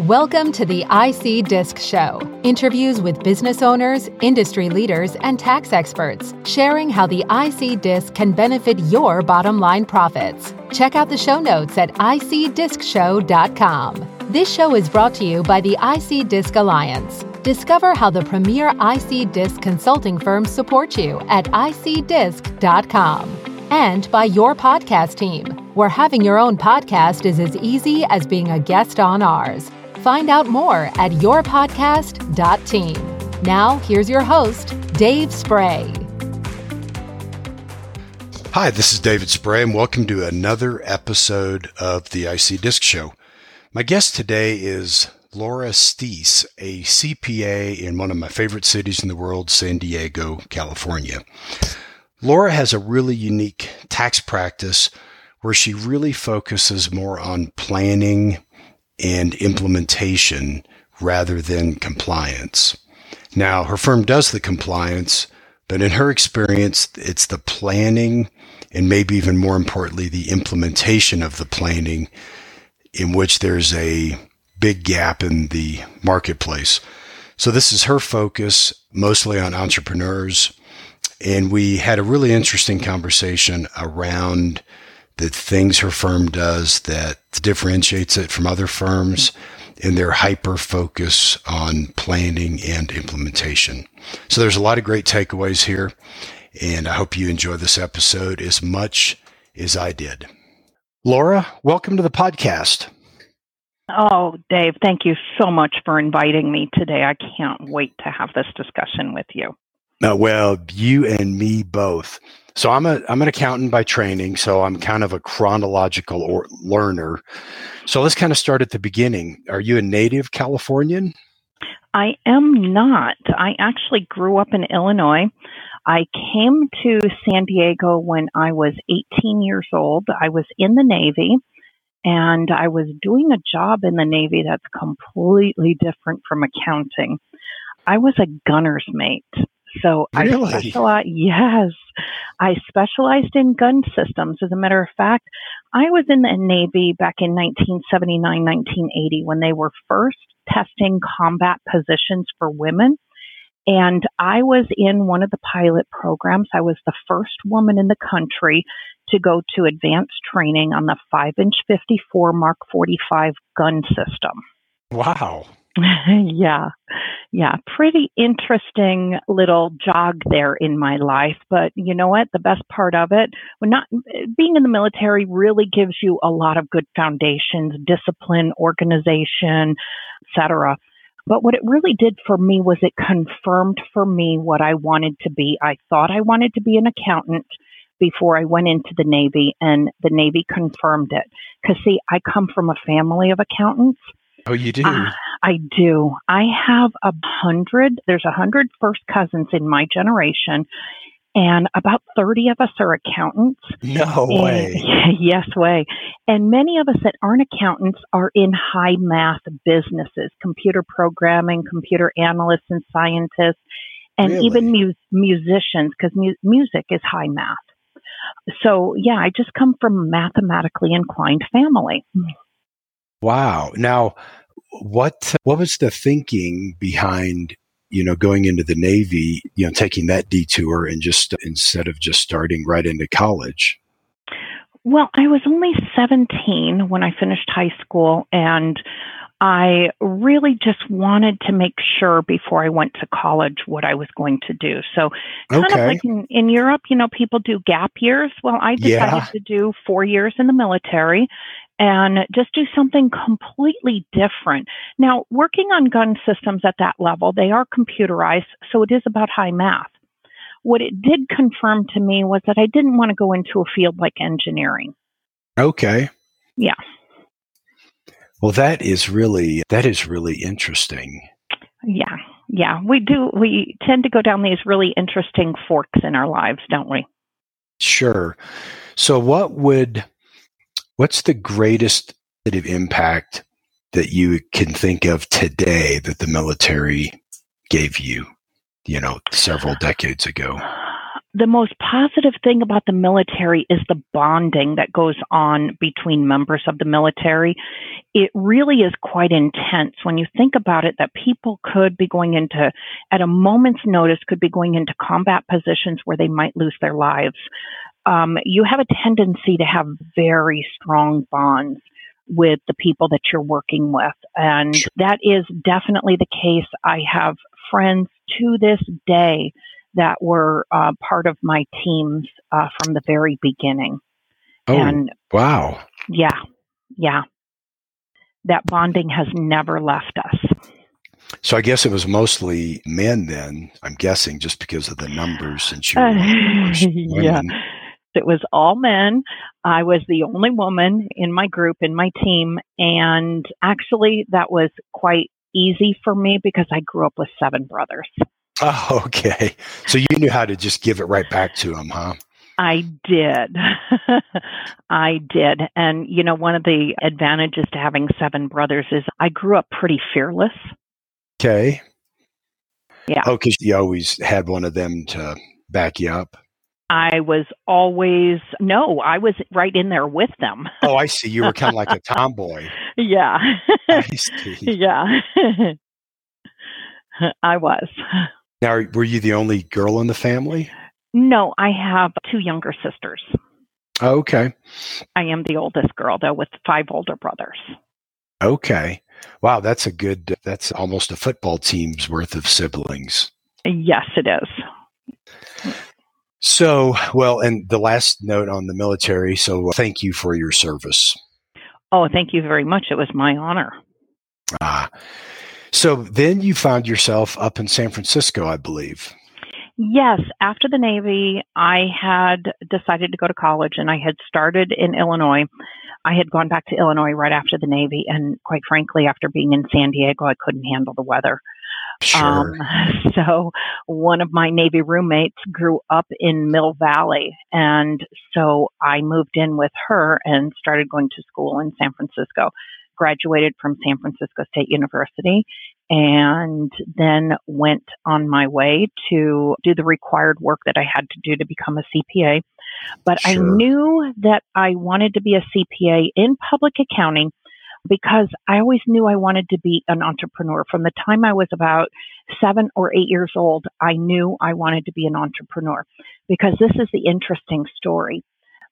Welcome to the IC Disc Show. Interviews with business owners, industry leaders, and tax experts, sharing how the IC Disc can benefit your bottom line profits. Check out the show notes at icdiscshow.com. This show is brought to you by the IC Disc Alliance. Discover how the premier IC Disc consulting firms support you at icdisc.com. And by your podcast team, where having your own podcast is as easy as being a guest on ours. Find out more at yourpodcast.team. Now, here's your host, Dave Spray. Hi, this is David Spray, and welcome to another episode of the IC Disc Show. My guest today is Laura Stees, a CPA in one of my favorite cities in the world, San Diego, California. Laura has a really unique tax practice where she really focuses more on planning and implementation rather than compliance. Now, her firm does the compliance, but in her experience, it's the planning and maybe even more importantly, the implementation of the planning in which there's a big gap in the marketplace. So this is her focus mostly on entrepreneurs. And we had a really interesting conversation around the things her firm does that differentiates it from other firms in their hyper focus on planning and implementation. So there's a lot of great takeaways here, and I hope you enjoy this episode as much as I did. Laura, welcome to the podcast. Oh, Dave, thank you so much for inviting me today. I can't wait to have this discussion with you. Uh, well, you and me both. So I'm a I'm an accountant by training, so I'm kind of a chronological or learner. So let's kind of start at the beginning. Are you a native Californian? I am not. I actually grew up in Illinois. I came to San Diego when I was 18 years old. I was in the Navy and I was doing a job in the Navy that's completely different from accounting. I was a gunner's mate. So really? I specialized, yes, I specialized in gun systems. As a matter of fact, I was in the Navy back in 1979, 1980 when they were first testing combat positions for women. And I was in one of the pilot programs. I was the first woman in the country to go to advanced training on the 5 inch 54 Mark 45 gun system. Wow. yeah. Yeah. Pretty interesting little jog there in my life. But you know what? The best part of it, when not being in the military really gives you a lot of good foundations, discipline, organization, etc. But what it really did for me was it confirmed for me what I wanted to be. I thought I wanted to be an accountant before I went into the Navy, and the Navy confirmed it. Because, see, I come from a family of accountants. Oh, you do? Uh, I do. I have a hundred, there's a hundred first cousins in my generation, and about 30 of us are accountants. No and, way. Yes, way. And many of us that aren't accountants are in high math businesses, computer programming, computer analysts, and scientists, and Really? even mu- musicians, because mu- music is high math. So, yeah, I just come from a mathematically inclined family. Wow. Now, what what was the thinking behind you know going into the Navy? You know, taking that detour and just instead of just starting right into college. Well, I was only 17 when I finished high school, and I really just wanted to make sure before I went to college what I was going to do. So, kind Okay. of like in, in Europe, you know, people do gap years. Well, I decided Yeah. to do four years in the military and just do something completely different. Now, working on gun systems at that level, they are computerized, so it is about high math. What it did confirm to me was that I didn't want to go into a field like engineering. Okay. Yeah. Well, that is really that is really interesting. Yeah, yeah, we do. We tend to go down these really interesting forks in our lives, don't we? Sure. So, what would what's the greatest impact that you can think of today that the military gave you? You know, several decades ago. the most positive thing about the military is the bonding that goes on between members of the military. It really is quite intense when you think about it that people could be going into, at a moment's notice, could be going into combat positions where they might lose their lives. Um, you have a tendency to have very strong bonds with the people that you're working with. And sure. that is definitely the case. I have friends to this day that were uh, part of my teams uh, from the very beginning. Oh, and wow. Yeah, yeah. That bonding has never left us. So I guess it was mostly men then, I'm guessing, just because of the numbers since you uh, Yeah. It was all men. I was the only woman in my group, in my team. And actually, that was quite easy for me because I grew up with seven brothers. Oh, okay. So you knew how to just give it right back to them, huh? I did. I did. And, you know, one of the advantages to having seven brothers is I grew up pretty fearless. Okay. Yeah. Oh, because you always had one of them to back you up. I was always, no, I was right in there with them. oh, I see. You were kind of like a tomboy. Yeah. yeah. I was. Now, were you the only girl in the family? No, I have two younger sisters. Oh, okay. I am the oldest girl, though, with five older brothers. Okay. Wow, that's a good, that's almost a football team's worth of siblings. Yes, it is. So, well, and the last note on the military. So, thank you for your service. Oh, thank you very much. It was my honor. Ah. So then you found yourself up in San Francisco, I believe. Yes, after the Navy, I had decided to go to college and I had started in Illinois. I had gone back to Illinois right after the Navy, and quite frankly, after being in San Diego, I couldn't handle the weather. Sure. Um, so one of my Navy roommates grew up in Mill Valley, and so I moved in with her and started going to school in San Francisco graduated from San Francisco State University and then went on my way to do the required work that I had to do to become a CPA. But sure. I knew that I wanted to be a CPA in public accounting because I always knew I wanted to be an entrepreneur. From the time I was about seven or eight years old, I knew I wanted to be an entrepreneur because this is the interesting story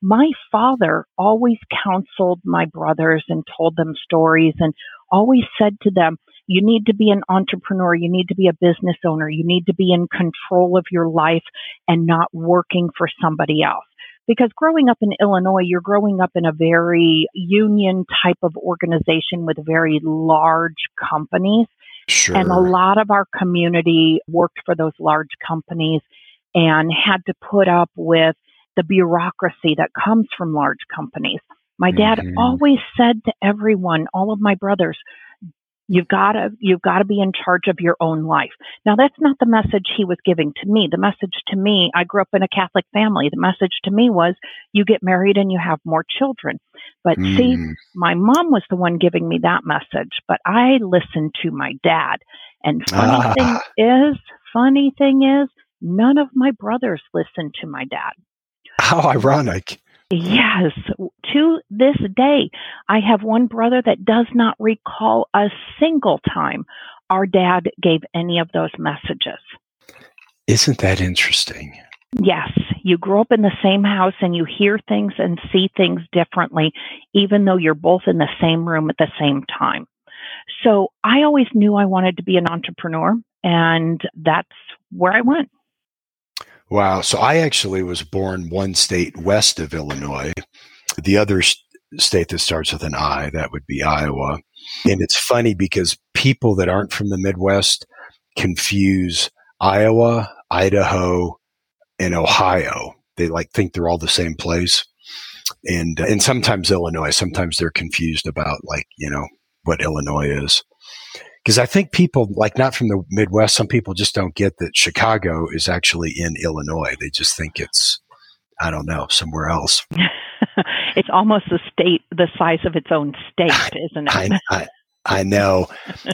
my father always counseled my brothers and told them stories and always said to them, you need to be an entrepreneur. You need to be a business owner. You need to be in control of your life and not working for somebody else. Because growing up in Illinois, you're growing up in a very union type of organization with very large companies. Sure. And a lot of our community worked for those large companies and had to put up with the bureaucracy that comes from large companies. My dad mm-hmm. always said to everyone, all of my brothers, you've got to you've got to be in charge of your own life. Now that's not the message he was giving to me. The message to me, I grew up in a Catholic family. The message to me was you get married and you have more children. But mm. see, my mom was the one giving me that message, but I listened to my dad. And funny ah. thing is, funny thing is, none of my brothers listened to my dad. How ironic. Yes. To this day, I have one brother that does not recall a single time our dad gave any of those messages. Isn't that interesting? Yes. You grow up in the same house and you hear things and see things differently, even though you're both in the same room at the same time. So I always knew I wanted to be an entrepreneur, and that's where I went. Wow. So I actually was born one state west of Illinois. The other state that starts with an I, that would be Iowa. And it's funny because people that aren't from the Midwest confuse Iowa, Idaho, and Ohio. They like think they're all the same place. And uh, and sometimes Illinois, sometimes they're confused about like, you know, what Illinois is because I think people like not from the Midwest, some people just don't get that Chicago is actually in Illinois. They just think it's, I don't know, somewhere else. it's almost the state, the size of its own state, isn't it? I, I, I know.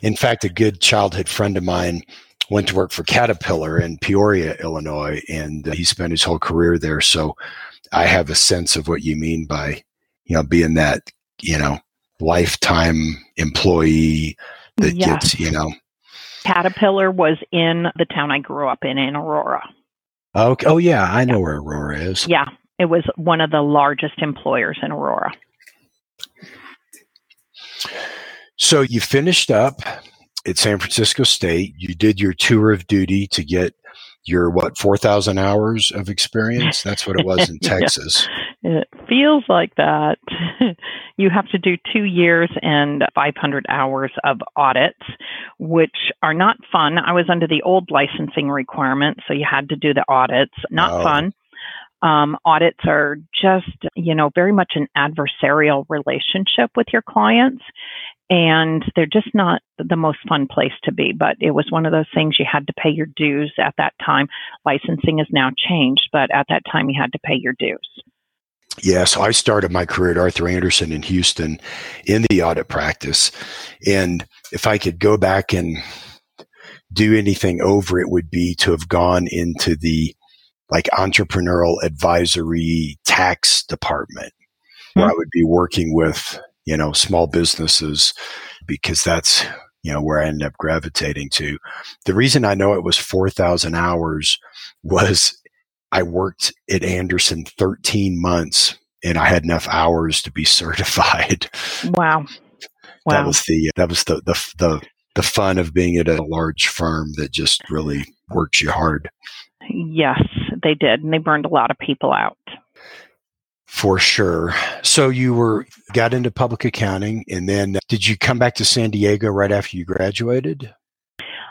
In fact, a good childhood friend of mine went to work for Caterpillar in Peoria, Illinois, and uh, he spent his whole career there. So I have a sense of what you mean by, you know, being that, you know, lifetime employee that yes. gets, you know. Caterpillar was in the town I grew up in, in Aurora. Okay. Oh, yeah. I know yeah. where Aurora is. Yeah. It was one of the largest employers in Aurora. So you finished up at San Francisco State. You did your tour of duty to get your what 4000 hours of experience that's what it was in texas yeah. it feels like that you have to do two years and 500 hours of audits which are not fun i was under the old licensing requirement so you had to do the audits not oh. fun um, audits are just, you know, very much an adversarial relationship with your clients. And they're just not the most fun place to be. But it was one of those things you had to pay your dues at that time. Licensing has now changed, but at that time you had to pay your dues. Yeah, so I started my career at Arthur Andersen in Houston in the audit practice. And if I could go back and do anything over, it would be to have gone into the like entrepreneurial advisory tax department where hmm. I would be working with, you know, small businesses because that's, you know, where I ended up gravitating to. The reason I know it was 4,000 hours was I worked at Andersen 13 months and I had enough hours to be certified. Wow. Wow. That was the, that was the, the, the, the fun of being at a large firm that just really works you hard. Yes, they did, and they burned a lot of people out. For sure. So you were got into public accounting, and then uh, did you come back to San Diego right after you graduated?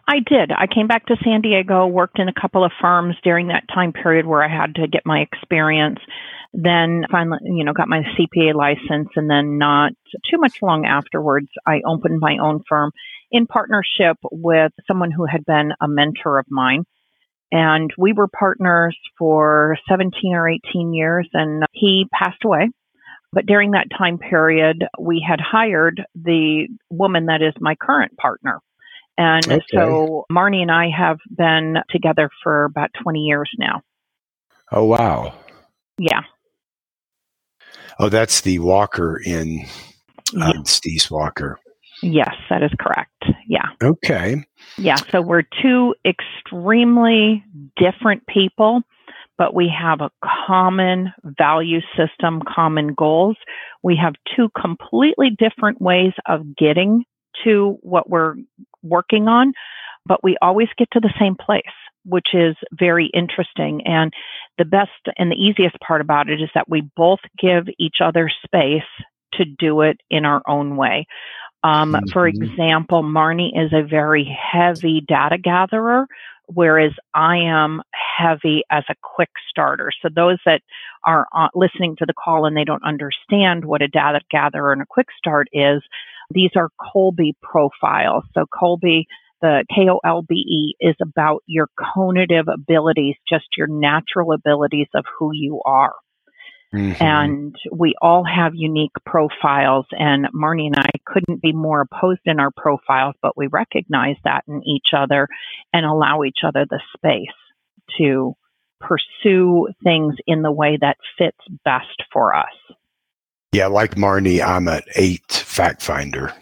I did. I came back to San Diego, worked in a couple of firms during that time period where I had to get my experience. Then finally, you know, got my CPA license, and then not too much long afterwards, I opened my own firm in partnership with someone who had been a mentor of mine. And we were partners for 17 or 18 years, and he passed away. But during that time period, we had hired the woman that is my current partner. And okay. so Marnie and I have been together for about 20 years now. Oh, wow. Yeah. Oh, that's the Walker in um, yeah. Walker. Yes, that is correct. Yeah. Okay. Yeah. So we're two extremely different people, but we have a common value system, common goals. We have two completely different ways of getting to what we're working on, but we always get to the same place, which is very interesting. And the best and the easiest part about it is that we both give each other space to do it in our own way. Um, mm-hmm. For example, Marnie is a very heavy data gatherer, whereas I am heavy as a quick starter. So those that are uh, listening to the call and they don't understand what a data gatherer and a quick start is, these are Kolbe profiles. So Kolbe, the K-O-L-B-E is about your cognitive abilities, just your natural abilities of who you are. Mm-hmm. And we all have unique profiles, and Marnie and I couldn't be more opposed in our profiles, but we recognize that in each other and allow each other the space to pursue things in the way that fits best for us. Yeah, like Marnie, I'm an eight fact finder.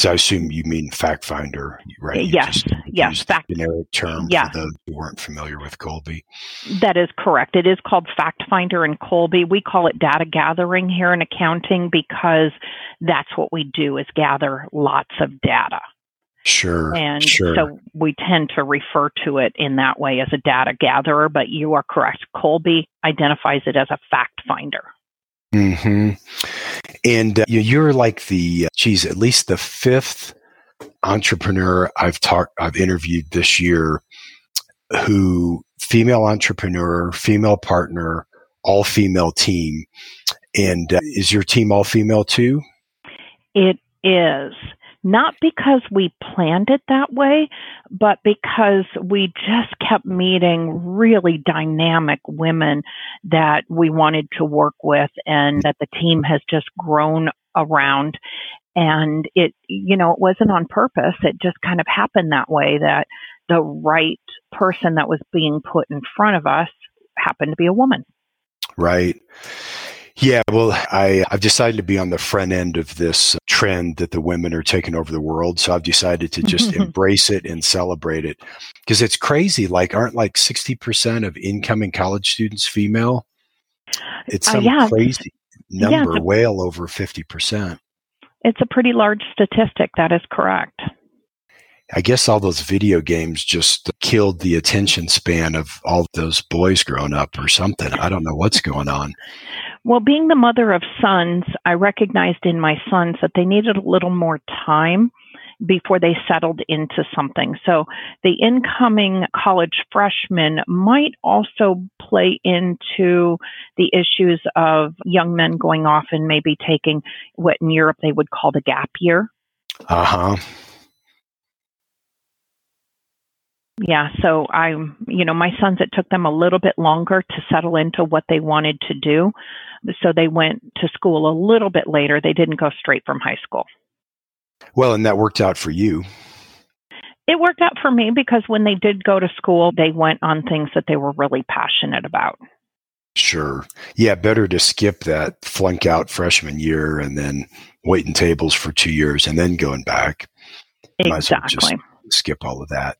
So I assume you mean fact finder, right? You yes, yes. Fact generic term yeah. for those who weren't familiar with Kolbe. That is correct. It is called fact finder in Kolbe. We call it data gathering here in accounting because that's what we do is gather lots of data. Sure. And sure. so we tend to refer to it in that way as a data gatherer, but you are correct. Kolbe identifies it as a fact finder. Hmm. And uh, you're like the, geez, at least the fifth entrepreneur I've talked, I've interviewed this year, who female entrepreneur, female partner, all female team. And uh, is your team all female too? It is not because we planned it that way, but because we just kept meeting really dynamic women that we wanted to work with and that the team has just grown around. And it, you know, it wasn't on purpose. It just kind of happened that way that the right person that was being put in front of us happened to be a woman. Right. Yeah, well, I, I've decided to be on the front end of this trend that the women are taking over the world. So I've decided to just embrace it and celebrate it because it's crazy. Like, aren't like 60% of incoming college students female? It's uh, some uh, yeah. crazy number, yeah, well over 50%. It's a pretty large statistic. That is correct. I guess all those video games just killed the attention span of all those boys growing up or something. I don't know what's going on. Well, being the mother of sons, I recognized in my sons that they needed a little more time before they settled into something. So the incoming college freshmen might also play into the issues of young men going off and maybe taking what in Europe they would call the gap year. Uh huh. Yeah, so I'm, you know, my sons, it took them a little bit longer to settle into what they wanted to do. So they went to school a little bit later. They didn't go straight from high school. Well, and that worked out for you. It worked out for me because when they did go to school, they went on things that they were really passionate about. Sure. Yeah, better to skip that flunk out freshman year and then waiting tables for two years and then going back. Exactly. Well skip all of that.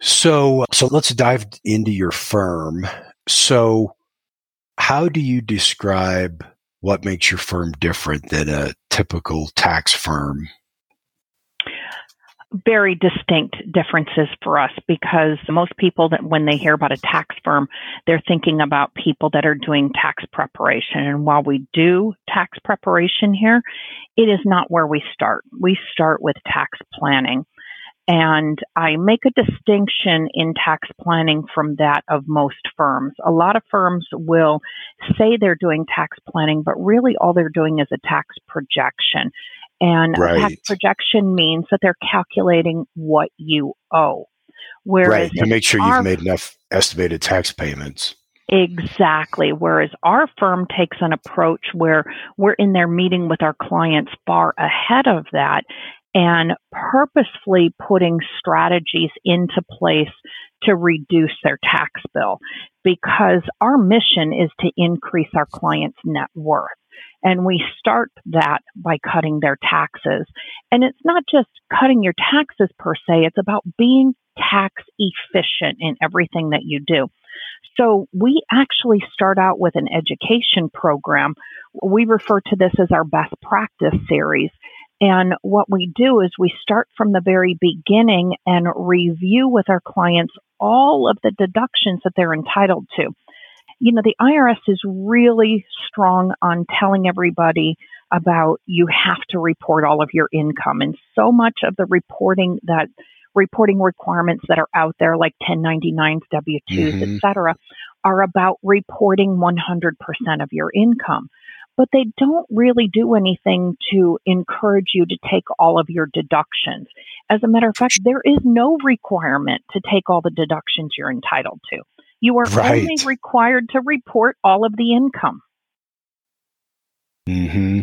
So, so let's dive into your firm. So, how do you describe what makes your firm different than a typical tax firm? Very distinct differences for us because most people that when they hear about a tax firm, they're thinking about people that are doing tax preparation. And while we do tax preparation here, it is not where we start. We start with tax planning. And I make a distinction in tax planning from that of most firms. A lot of firms will say they're doing tax planning, but really all they're doing is a tax projection. And right. tax projection means that they're calculating what you owe. Whereas right, to make sure you've made enough estimated tax payments. Exactly. Whereas our firm takes an approach where we're in there meeting with our clients far ahead of that and purposefully putting strategies into place to reduce their tax bill because our mission is to increase our clients' net worth. And we start that by cutting their taxes. And it's not just cutting your taxes per se, it's about being tax efficient in everything that you do. So we actually start out with an education program. We refer to this as our best practice series. And what we do is we start from the very beginning and review with our clients all of the deductions that they're entitled to. You know, the IRS is really strong on telling everybody about you have to report all of your income. And so much of the reporting that reporting requirements that are out there, like 1099s, W 2s, mm-hmm. et cetera, are about reporting 100% of your income but they don't really do anything to encourage you to take all of your deductions. As a matter of fact, there is no requirement to take all the deductions you're entitled to. You are right. only required to report all of the income. Hmm.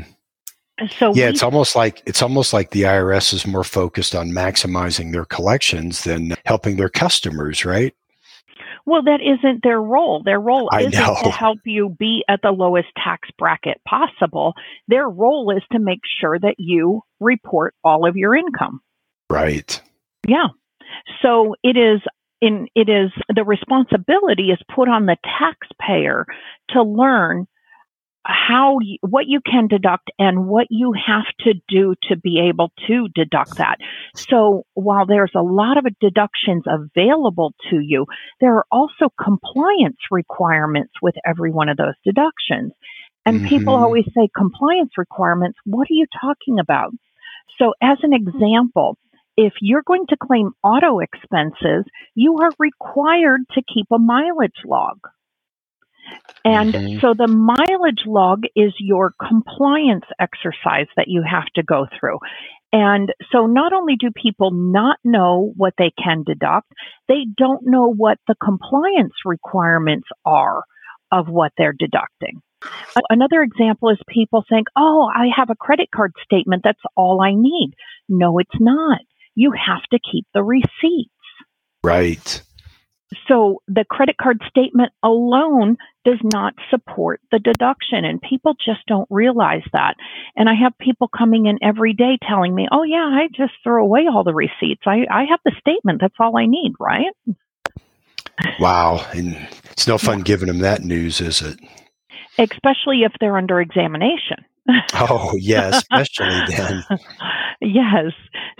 So yeah, we, it's almost like it's almost like the IRS is more focused on maximizing their collections than helping their customers, right? Well, that isn't their role. Their role I isn't know. to help you be at the lowest tax bracket possible. Their role is to make sure that you report all of your income. Right. Yeah. So it is in it is the responsibility is put on the taxpayer to learn how you, what you can deduct and what you have to do to be able to deduct that. So while there's a lot of deductions available to you, there are also compliance requirements with every one of those deductions. And mm-hmm. people always say compliance requirements. What are you talking about? So as an example, if you're going to claim auto expenses, you are required to keep a mileage log. And mm-hmm. so the mileage log is your compliance exercise that you have to go through. And so not only do people not know what they can deduct, they don't know what the compliance requirements are of what they're deducting. Another example is people think, oh, I have a credit card statement. That's all I need. No, it's not. You have to keep the receipts. Right. So the credit card statement alone does not support the deduction and people just don't realize that. And I have people coming in every day telling me, "Oh yeah, I just throw away all the receipts. I I have the statement. That's all I need, right?" Wow, and it's no fun giving them that news, is it? Especially if they're under examination. Oh, yeah, especially then. yes.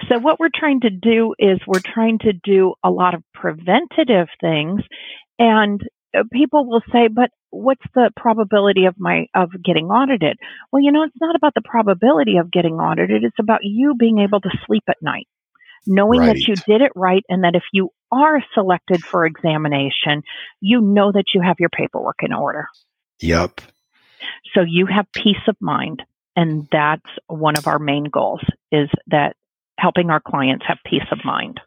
So, what we're trying to do is we're trying to do a lot of preventative things. And uh, people will say, but what's the probability of my of getting audited well you know it's not about the probability of getting audited it's about you being able to sleep at night knowing right. that you did it right and that if you are selected for examination you know that you have your paperwork in order yep so you have peace of mind. And that's one of our main goals is that helping our clients have peace of mind.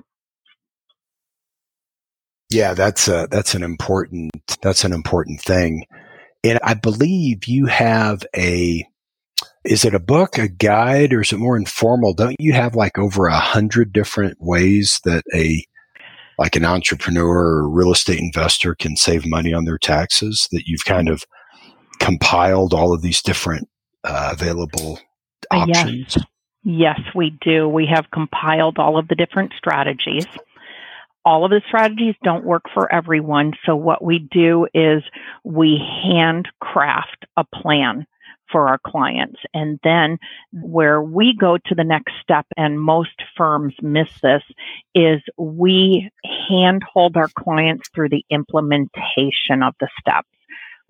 Yeah, that's a, that's an important that's an important thing. And I believe you have a is it a book, a guide, or is it more informal? Don't you have like over a hundred different ways that a like an entrepreneur or real estate investor can save money on their taxes that you've kind of compiled all of these different uh, available options? Yes. yes, we do. We have compiled all of the different strategies. All of the strategies don't work for everyone. So, what we do is we handcraft a plan for our clients. And then where we go to the next step, and most firms miss this, is we handhold our clients through the implementation of the steps.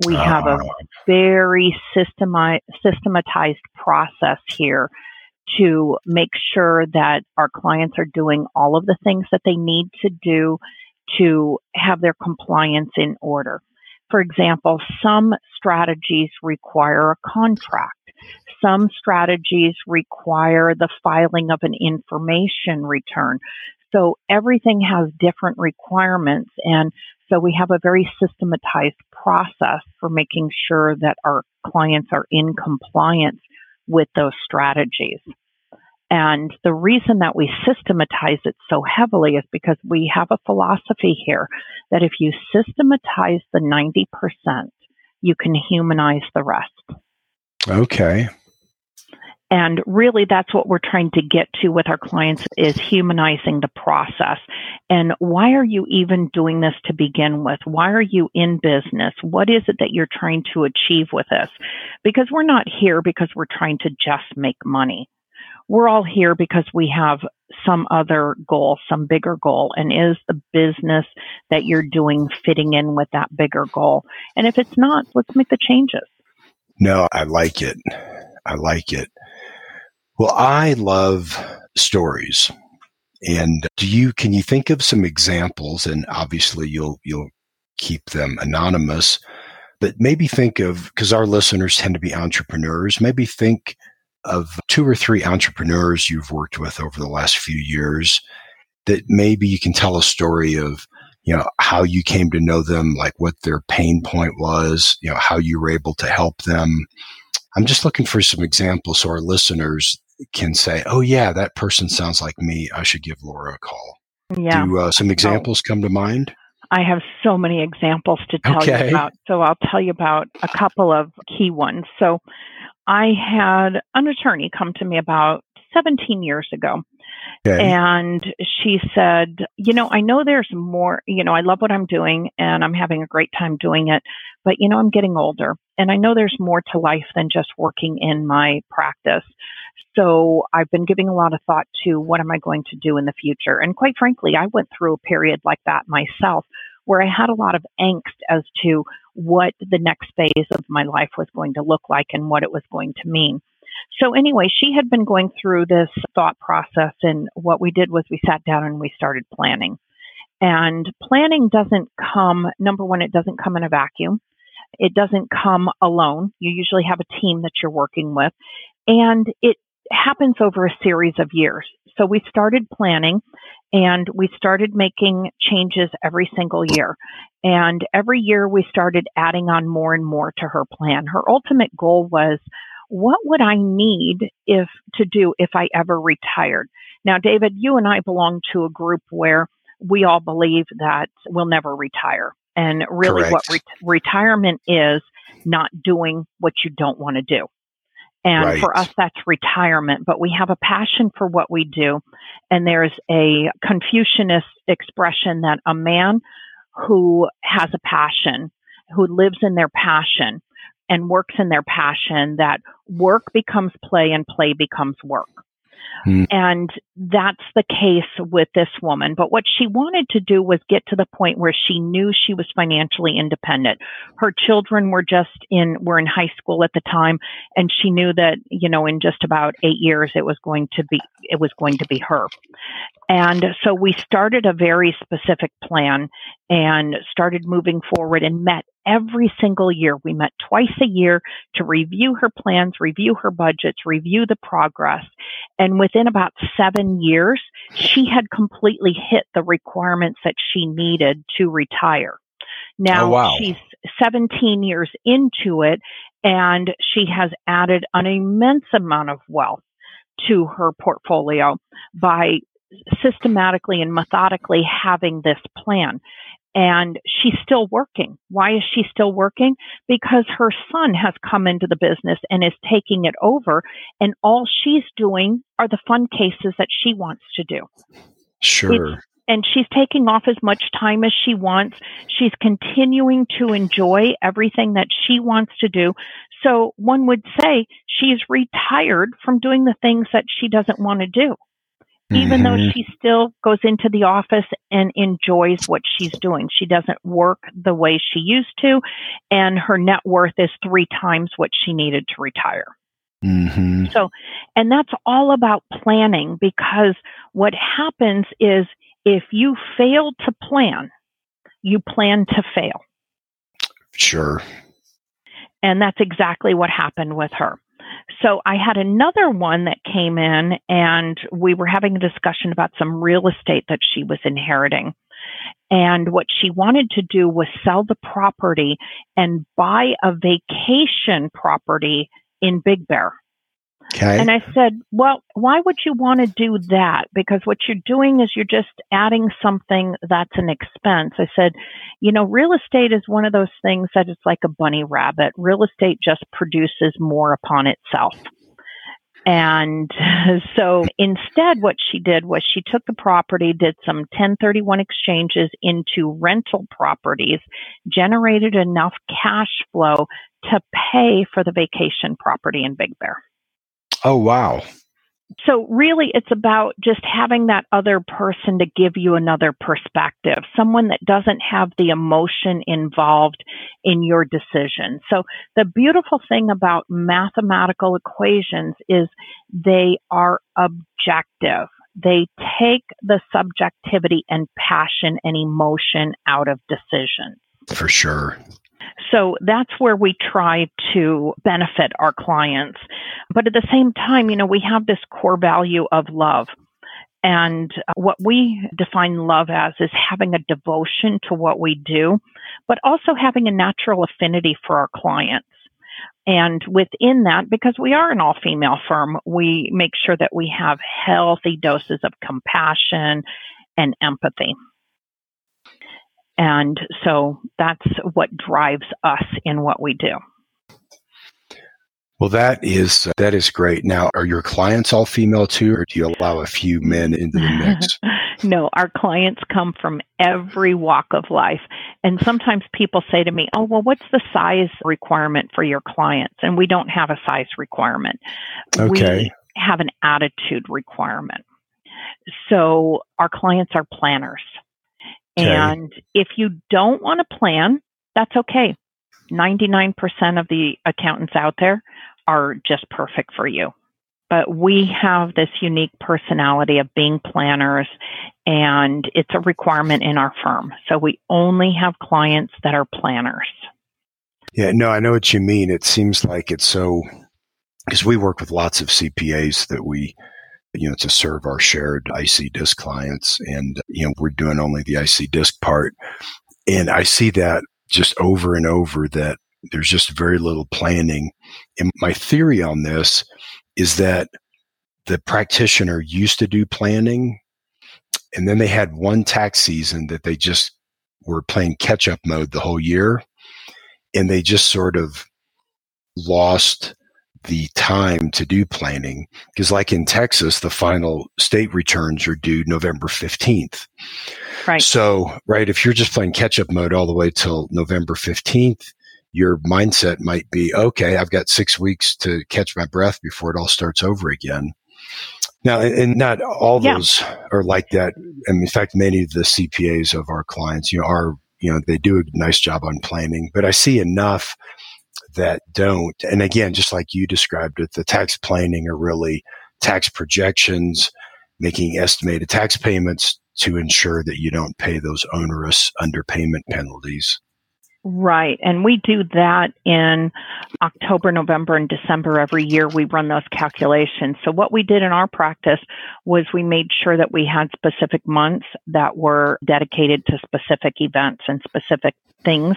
We uh, have a very systemi- systematized process here to make sure that our clients are doing all of the things that they need to do to have their compliance in order. For example, some strategies require a contract. Some strategies require the filing of an information return. So everything has different requirements and so we have a very systematized process for making sure that our clients are in compliance with those strategies. And the reason that we systematize it so heavily is because we have a philosophy here that if you systematize the 90%, you can humanize the rest. Okay. And really that's what we're trying to get to with our clients is humanizing the process. And why are you even doing this to begin with? Why are you in business? What is it that you're trying to achieve with this? Because we're not here because we're trying to just make money. We're all here because we have some other goal, some bigger goal. And is the business that you're doing fitting in with that bigger goal? And if it's not, let's make the changes. No, I like it. I like it. Well, I love stories. And do you can you think of some examples and obviously you'll you'll keep them anonymous, but maybe think of because our listeners tend to be entrepreneurs, maybe think of two or three entrepreneurs you've worked with over the last few years that maybe you can tell a story of you know how you came to know them like what their pain point was you know how you were able to help them i'm just looking for some examples so our listeners can say, "Oh yeah, that person sounds like me. I should give Laura a call." Yeah. Do uh, some examples come to mind? I have so many examples to tell okay. you about. So I'll tell you about a couple of key ones. So I had an attorney come to me about 17 years ago. Okay. And she said, You know, I know there's more, you know, I love what I'm doing and I'm having a great time doing it, but, you know, I'm getting older and I know there's more to life than just working in my practice. So I've been giving a lot of thought to what am I going to do in the future? And quite frankly, I went through a period like that myself where I had a lot of angst as to what the next phase of my life was going to look like and what it was going to mean. So anyway, she had been going through this thought process and what we did was we sat down and we started planning. And planning doesn't come, number one, it doesn't come in a vacuum. It doesn't come alone. You usually have a team that you're working with. And it happens over a series of years. So we started planning and we started making changes every single year. And every year we started adding on more and more to her plan. Her ultimate goal was what would I need if to do if I ever retired? Now, David, you and I belong to a group where we all believe that we'll never retire. And really, Correct. what re- retirement is not doing what you don't want to do. And right. for us, that's retirement, but we have a passion for what we do. And there's a Confucianist expression that a man who has a passion, who lives in their passion and works in their passion, that work becomes play and play becomes work. Mm. And that's the case with this woman. But what she wanted to do was get to the point where she knew she was financially independent. Her children were just in, were in high school at the time. And she knew that, you know, in just about eight years, it was going to be, it was going to be her. And so we started a very specific plan and started moving forward and met every single year. We met twice a year to review her plans, review her budgets, review the progress. And within about seven years, she had completely hit the requirements that she needed to retire. Now oh, wow. she's 17 years into it and she has added an immense amount of wealth to her portfolio by systematically and methodically having this plan and she's still working. Why is she still working? Because her son has come into the business and is taking it over, and all she's doing are the fun cases that she wants to do. Sure. It's, and she's taking off as much time as she wants. She's continuing to enjoy everything that she wants to do. So one would say she's retired from doing the things that she doesn't want to do even mm-hmm. though she still goes into the office and enjoys what she's doing. She doesn't work the way she used to, and her net worth is three times what she needed to retire. Mm-hmm. So, and that's all about planning because what happens is if you fail to plan, you plan to fail. Sure. And that's exactly what happened with her. So I had another one that came in and we were having a discussion about some real estate that she was inheriting. And what she wanted to do was sell the property and buy a vacation property in Big Bear. Okay. And I said, well, why would you want to do that? Because what you're doing is you're just adding something that's an expense. I said, you know, real estate is one of those things that it's like a bunny rabbit. Real estate just produces more upon itself. And so instead, what she did was she took the property, did some 1031 exchanges into rental properties, generated enough cash flow to pay for the vacation property in Big Bear. Oh, wow. So, really, it's about just having that other person to give you another perspective, someone that doesn't have the emotion involved in your decision. So, the beautiful thing about mathematical equations is they are objective. They take the subjectivity and passion and emotion out of decisions. For sure. So that's where we try to benefit our clients. But at the same time, you know, we have this core value of love. And uh, what we define love as is having a devotion to what we do, but also having a natural affinity for our clients. And within that, because we are an all female firm, we make sure that we have healthy doses of compassion and empathy. And so that's what drives us in what we do. Well, that is uh, that is great. Now, are your clients all female too, or do you allow a few men into the mix? no, our clients come from every walk of life, and sometimes people say to me, "Oh, well, what's the size requirement for your clients?" And we don't have a size requirement. Okay. We have an attitude requirement. So our clients are planners. Okay. And if you don't want to plan, that's okay. 99% of the accountants out there are just perfect for you. But we have this unique personality of being planners, and it's a requirement in our firm. So we only have clients that are planners. Yeah, no, I know what you mean. It seems like it's so, because we work with lots of CPAs that we you know, to serve our shared IC disc clients. And, you know, we're doing only the IC disc part. And I see that just over and over that there's just very little planning. And my theory on this is that the practitioner used to do planning And then they had one tax season that they just were playing catch up mode the whole year. And they just sort of lost the time to do planning. Because, like in Texas, the final state returns are due November 15th. Right. So, right, if you're just playing catch up mode all the way till November 15th, your mindset might be okay, I've got six weeks to catch my breath before it all starts over again. Now, and not all yeah. those are like that. And in fact, many of the CPAs of our clients, you know, are, you know, they do a nice job on planning, but I see enough that don't. And again, just like you described it, the tax planning are really tax projections, making estimated tax payments to ensure that you don't pay those onerous underpayment penalties. Right. And we do that in October, November, and December every year. We run those calculations. So, what we did in our practice was we made sure that we had specific months that were dedicated to specific events and specific things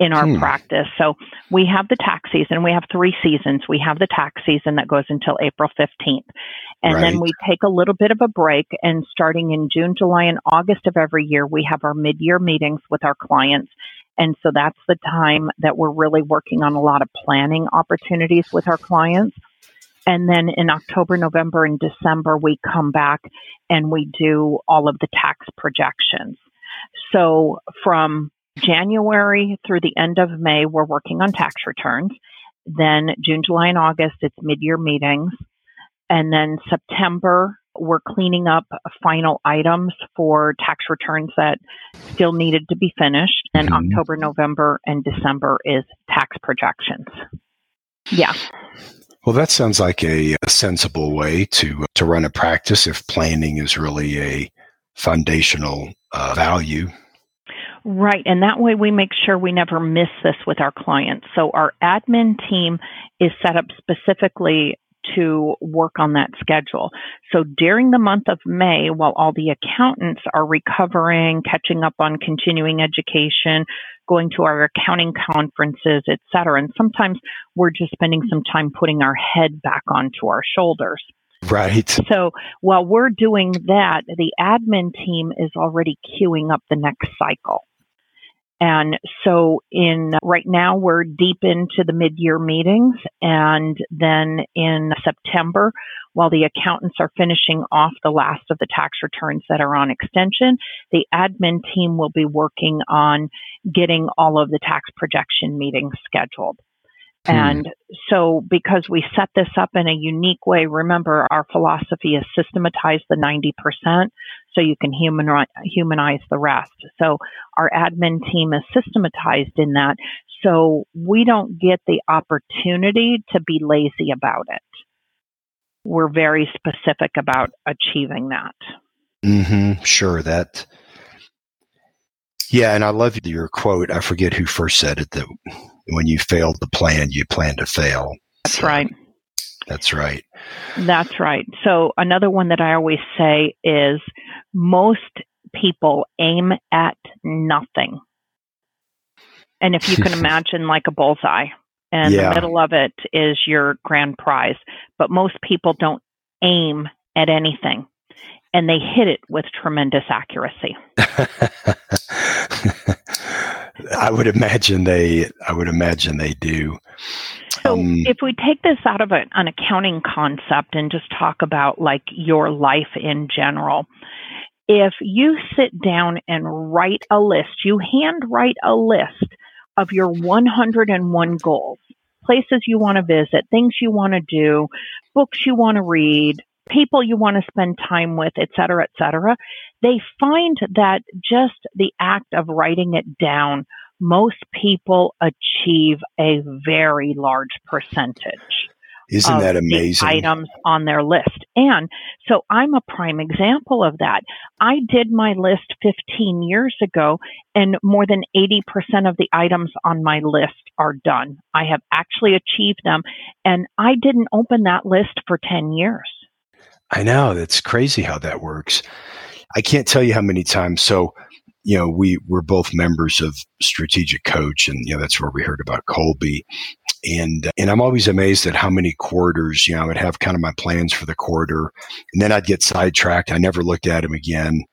in our hmm. practice. So, we have the tax season. We have three seasons. We have the tax season that goes until April 15th. And right. then we take a little bit of a break. And starting in June, July, and August of every year, we have our mid year meetings with our clients and so that's the time that we're really working on a lot of planning opportunities with our clients. And then in October, November, and December, we come back and we do all of the tax projections. So from January through the end of May, we're working on tax returns. Then June, July, and August, it's mid year meetings. And then September we're cleaning up final items for tax returns that still needed to be finished. And mm-hmm. October, November, and December is tax projections. Yeah. Well, that sounds like a, a sensible way to to run a practice if planning is really a foundational uh, value. Right. And that way we make sure we never miss this with our clients. So our admin team is set up specifically to work on that schedule. So during the month of May, while all the accountants are recovering, catching up on continuing education, going to our accounting conferences, et cetera, and sometimes we're just spending some time putting our head back onto our shoulders. Right. So while we're doing that, the admin team is already queuing up the next cycle. And so in right now we're deep into the mid-year meetings and then in September while the accountants are finishing off the last of the tax returns that are on extension, the admin team will be working on getting all of the tax projection meetings scheduled. Hmm. And so because we set this up in a unique way, remember our philosophy is systematize the 90% so you can human, humanize the rest. So our admin team is systematized in that. So we don't get the opportunity to be lazy about it. We're very specific about achieving that. Mm-hmm. Sure. That, yeah. And I love your quote. I forget who first said it that when you failed the plan, you plan to fail. That's so, right. That's right. That's right. So another one that I always say is most people aim at nothing. And if you can imagine like a bullseye, and yeah. the middle of it is your grand prize, but most people don't aim at anything and they hit it with tremendous accuracy. I would imagine they. I would imagine they do. So, um, if we take this out of a, an accounting concept and just talk about like your life in general, if you sit down and write a list, you hand write a list of your 101 goals, places you want to visit, things you want to do, books you want to read, people you want to spend time with, et cetera, et cetera, they find that just the act of writing it down, most people achieve a very large percentage. Isn't that amazing? items on their list. And so I'm a prime example of that. I did my list 15 years ago and more than 80% of the items on my list are done. I have actually achieved them and I didn't open that list for 10 years. I know. That's crazy how that works. I can't tell you how many times. So, you know, we we're both members of Strategic Coach, and you know that's where we heard about Kolbe. And, and I'm always amazed at how many quarters, you know, I would have kind of my plans for the quarter and then I'd get sidetracked. I never looked at them again.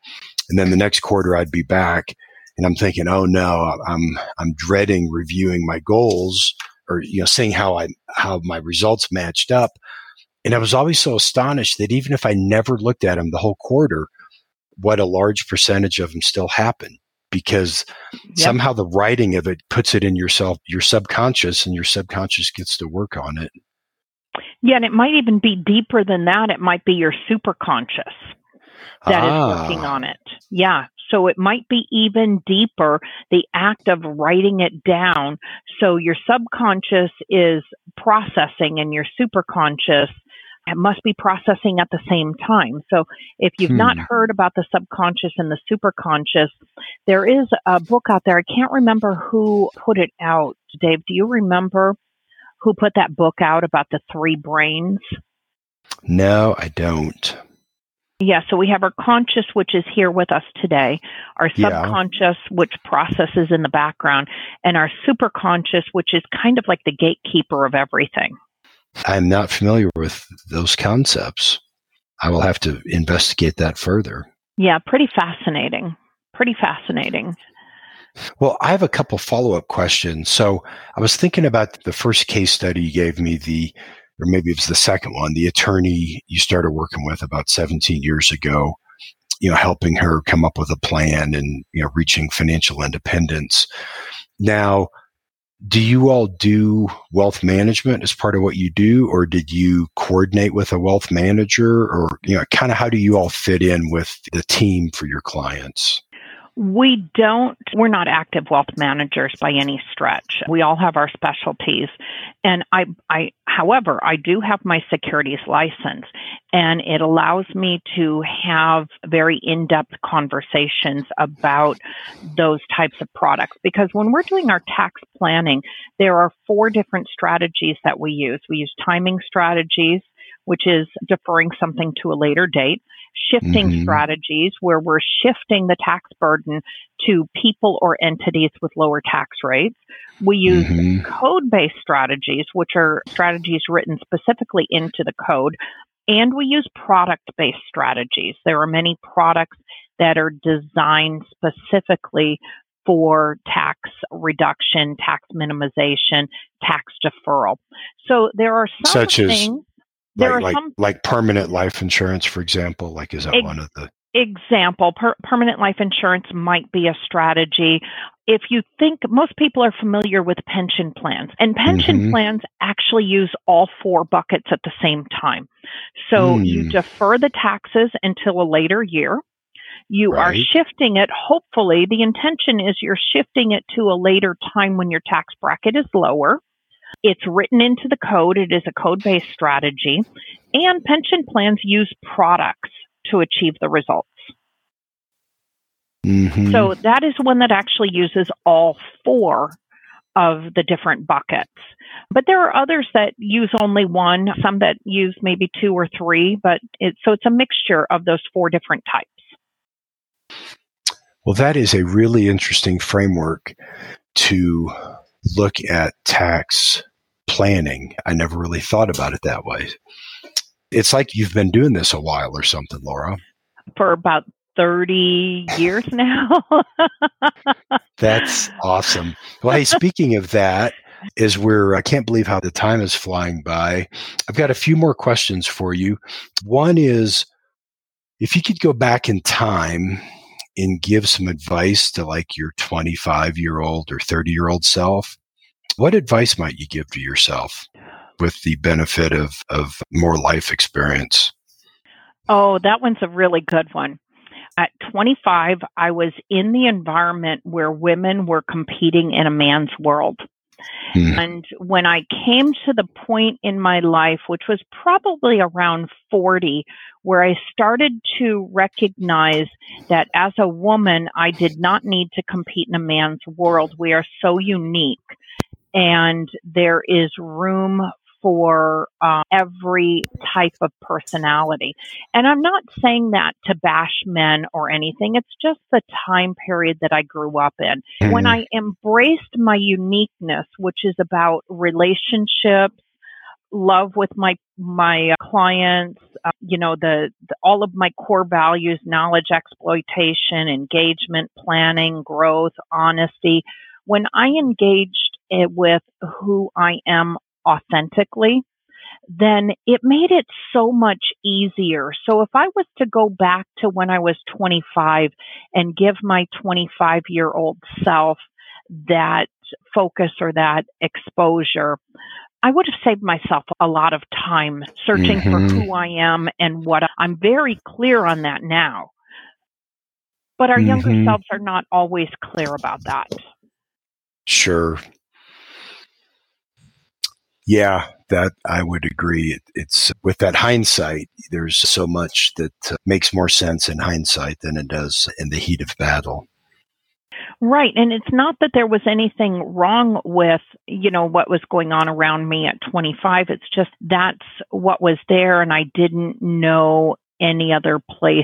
And then the next quarter I'd be back and I'm thinking, oh no, I'm, I'm dreading reviewing my goals or, you know, seeing how I, how my results matched up. And I was always so astonished that even if I never looked at them the whole quarter, what a large percentage of them still happen because yep. somehow the writing of it puts it in yourself, your subconscious, and your subconscious gets to work on it. Yeah, and it might even be deeper than that. It might be your superconscious that ah. is working on it. Yeah. So it might be even deeper, the act of writing it down. So your subconscious is processing and your superconscious must be processing at the same time. So if you've hmm. not heard about the subconscious and the superconscious, there is a book out there. I can't remember who put it out. Dave, do you remember who put that book out about the three brains? No, I don't. Yeah, so we have our conscious, which is here with us today, our subconscious, yeah. which processes in the background, and our superconscious, which is kind of like the gatekeeper of everything. I'm not familiar with those concepts. I will have to investigate that further. Yeah, pretty fascinating. Pretty fascinating. Well, I have a couple follow up questions. So I was thinking about the first case study you gave me, the, or maybe it was the second one, the attorney you started working with about 17 years ago, you know, helping her come up with a plan and, you know, reaching financial independence. Now, do you all do wealth management as part of what you do or did you coordinate with a wealth manager or you know kind of how do you all fit in with the team for your clients we don't, we're not active wealth managers by any stretch. We all have our specialties. And I, I, however, I do have my securities license and it allows me to have very in-depth conversations about those types of products. Because when we're doing our tax planning, there are four different strategies that we use. We use timing strategies, which is deferring something to a later date shifting mm-hmm. strategies where we're shifting the tax burden to people or entities with lower tax rates. We use mm-hmm. code based strategies, which are strategies written specifically into the code. And we use product based strategies. There are many products that are designed specifically for tax reduction, tax minimization, tax deferral. So there are some such things, as there like, are like, some like permanent life insurance, for example. Like, is that ex- one of the example? Per- permanent life insurance might be a strategy. If you think most people are familiar with pension plans, and pension mm-hmm. plans actually use all four buckets at the same time. So mm. you defer the taxes until a later year. You right. are shifting it. Hopefully, the intention is you're shifting it to a later time when your tax bracket is lower. It's written into the code. It is a code based strategy. And pension plans use products to achieve the results. Mm-hmm. So that is one that actually uses all four of the different buckets. But there are others that use only one, some that use maybe two or three, but it, so it's a mixture of those four different types. Well, that is a really interesting framework to look at tax planning. I never really thought about it that way. It's like you've been doing this a while or something, Laura. For about 30 years now. That's awesome. Well, hey, speaking of that, is where I can't believe how the time is flying by. I've got a few more questions for you. One is if you could go back in time and give some advice to like your 25 year old or 30 year old self, what advice might you give to yourself with the benefit of, of more life experience? Oh, that one's a really good one. At 25, I was in the environment where women were competing in a man's world. Hmm. And when I came to the point in my life, which was probably around 40, where I started to recognize that as a woman, I did not need to compete in a man's world. We are so unique and there is room for uh, every type of personality. And I'm not saying that to bash men or anything. It's just the time period that I grew up in. Mm-hmm. When I embraced my uniqueness, which is about relationships, love with my my clients uh, you know the, the, all of my core values knowledge exploitation engagement planning growth honesty when i engaged with who i am authentically then it made it so much easier so if i was to go back to when i was 25 and give my 25 year old self that focus or that exposure I would have saved myself a lot of time searching mm-hmm. for who I am and what I'm very clear on that now. But our mm-hmm. younger selves are not always clear about that. Sure. Yeah, that I would agree. It, it's with that hindsight, there's so much that uh, makes more sense in hindsight than it does in the heat of battle. Right. And it's not that there was anything wrong with, you know, what was going on around me at 25. It's just that's what was there. And I didn't know any other place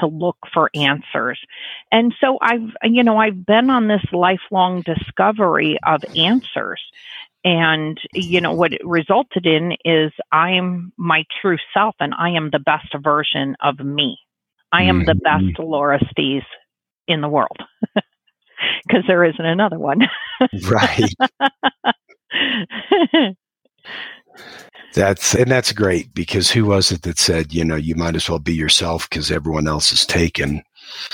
to look for answers. And so I've, you know, I've been on this lifelong discovery of answers. And, you know, what it resulted in is I am my true self and I am the best version of me. I am the mm-hmm. best Laura Stees in the world. because there isn't another one. right. That's and that's great because who was it that said, you know, you might as well be yourself because everyone else is taken.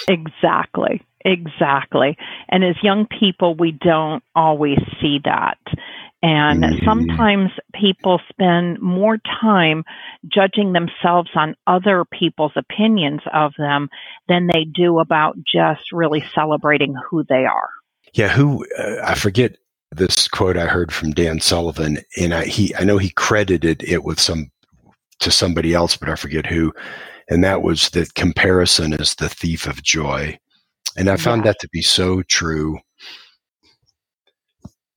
Exactly. Exactly. And as young people, we don't always see that. And mm-hmm. sometimes people spend more time judging themselves on other people's opinions of them than they do about just really celebrating who they are. Yeah, who uh, I forget this quote I heard from Dan Sullivan, and I, he I know he credited it with some to somebody else, but I forget who, and that was that comparison is the thief of joy, and I found that to be so true.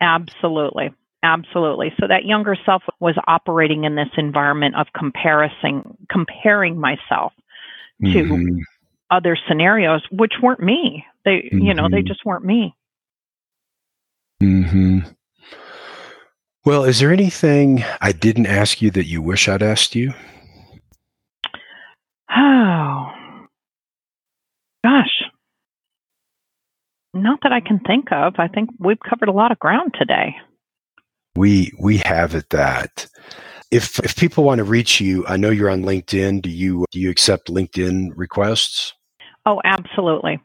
Absolutely. Absolutely. So that younger self was operating in this environment of comparison, comparing myself to mm-hmm. other scenarios, which weren't me. They, mm-hmm. you know, they mm-hmm. just weren't me. Hmm. Well, is there anything I didn't ask you that you wish I'd asked you? Oh, gosh. Not that I can think of. I think we've covered a lot of ground today we we have it that if if people want to reach you i know you're on linkedin. Do you do you accept linkedin requests? Oh absolutely.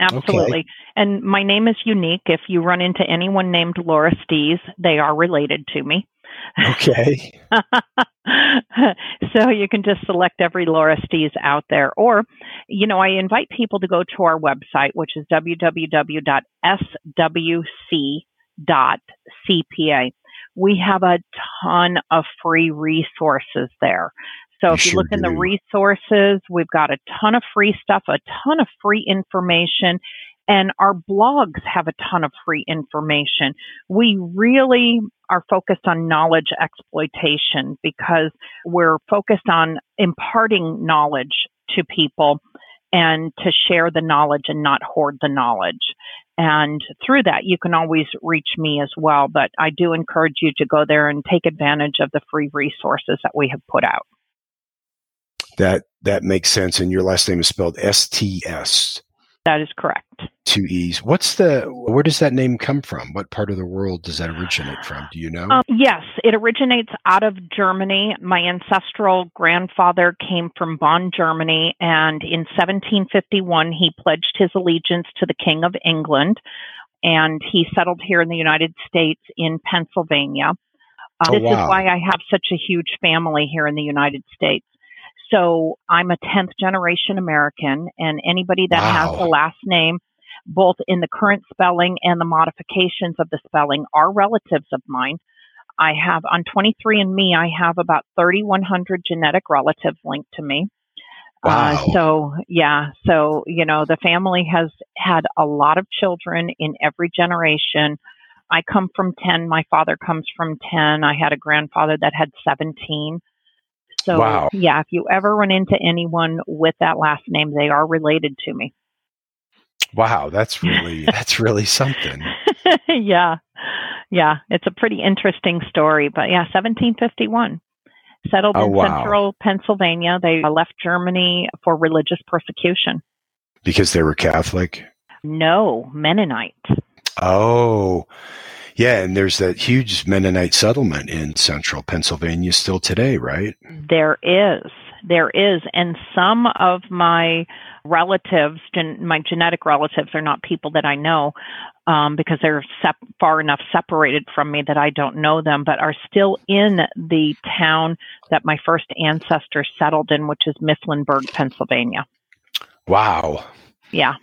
Absolutely. Okay. and my name is unique. If you run into anyone named laura stees they are related to me. Okay. So you can just select every laura stees out there. Or you know i invite people to go to our website which is www.swc.cpa we have a ton of free resources there. So if you sure look in the resources, we've got a ton of free stuff, a ton of free information, and our blogs have a ton of free information. We really are focused on knowledge exploitation because we're focused on imparting knowledge to people and to share the knowledge and not hoard the knowledge. And through that, you can always reach me as well. But I do encourage you to go there and take advantage of the free resources that we have put out. That that makes sense. And your last name is spelled S T S. That is correct. Two E's. What's the, where does that name come from? What part of the world does that originate from? Do you know? Um, yes, it originates out of Germany. My ancestral grandfather came from Bonn, Germany, and in 1751 he pledged his allegiance to the King of England, and he settled here in the United States in Pennsylvania. Uh, oh, this wow. is why I have such a huge family here in the United States. So I'm a 10th generation American, and anybody that wow. has the last name, both in the current spelling and the modifications of the spelling, are relatives of mine. I have on 23andMe, I have about 3,100 genetic relatives linked to me. Uh, wow. Uh, so yeah, so you know the family has had a lot of children in every generation. I come from 10. My father comes from 10. I had a grandfather that had 17. So, Wow. yeah, if you ever run into anyone with that last name, they are related to me. Wow, that's really that's really something. yeah. Yeah. It's a pretty interesting story. But yeah, 1751. Settled Oh, in wow. central Pennsylvania. They uh, left Germany for religious persecution. Because they were Catholic. No, Mennonite. Oh. Yeah, and there's that huge Mennonite settlement in central Pennsylvania still today, right? There is. There is. And some of my relatives, gen- my genetic relatives, are not people that I know um, because they're sep- far enough separated from me that I don't know them, but are still in the town that my first ancestors settled in, which is Mifflinburg, Pennsylvania. Wow. Yeah.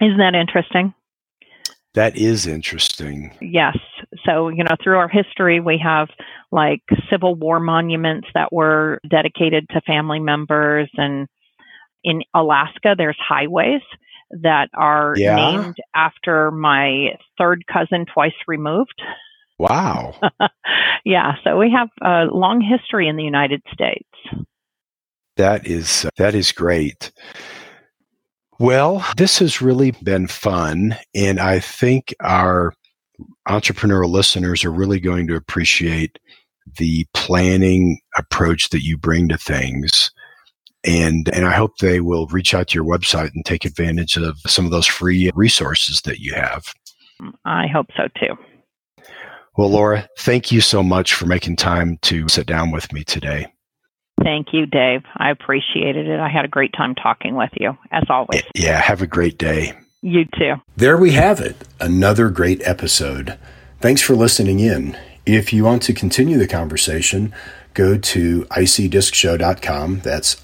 Isn't that interesting? That is interesting. Yes. So, you know, through our history, we have like Civil War monuments that were dedicated to family members. And in Alaska, there's highways that are Yeah. named after my third cousin twice removed. Wow. yeah. So we have a long history in the United States. That is that is great. Well, this has really been fun and I think our entrepreneurial listeners are really going to appreciate the planning approach that you bring to things. And and I hope they will reach out to your website and take advantage of some of those free resources that you have. I hope so too. Well, Laura, thank you so much for making time to sit down with me today. Thank you, Dave. I appreciated it. I had a great time talking with you, as always. Yeah, have a great day. You too. There we have it, another great episode. Thanks for listening in. If you want to continue the conversation, go to icdiscshow.com. That's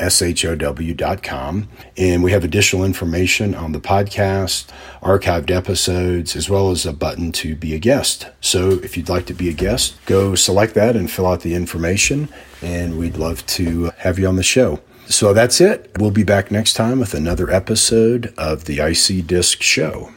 ic-discshow.com. And we have additional information on the podcast, archived episodes, as well as a button to be a guest. So if you'd like to be a guest, go select that and fill out the information, and we'd love to have you on the show. So that's it. We'll be back next time with another episode of the IC Disc Show.